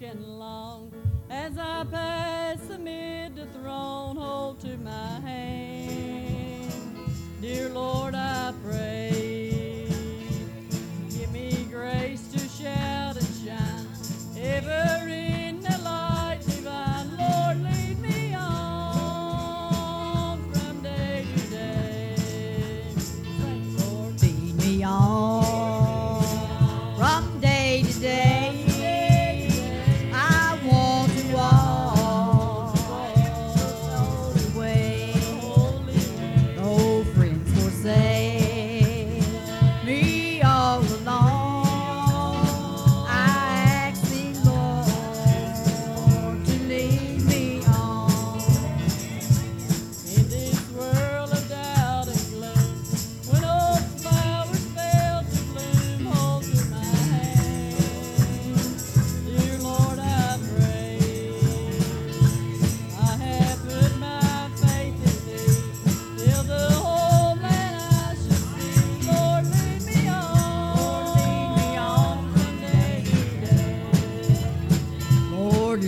looking long as I pass amid the throne. Hold to my hand, dear Lord, I pray. Give me grace to shout and shine ever in the light divine. Lord, lead me on from day to day. Lord, lead me on from day to day.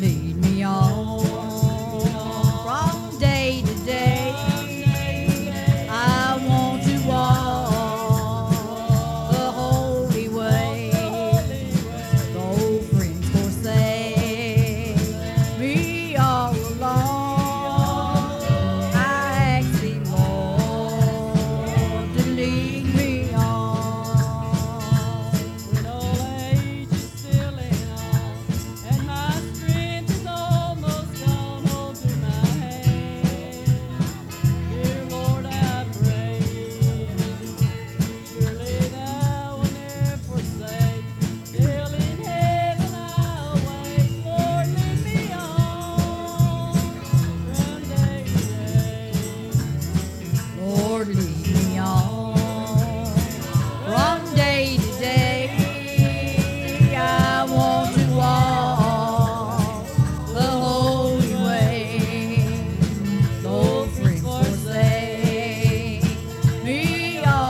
leave. Radio.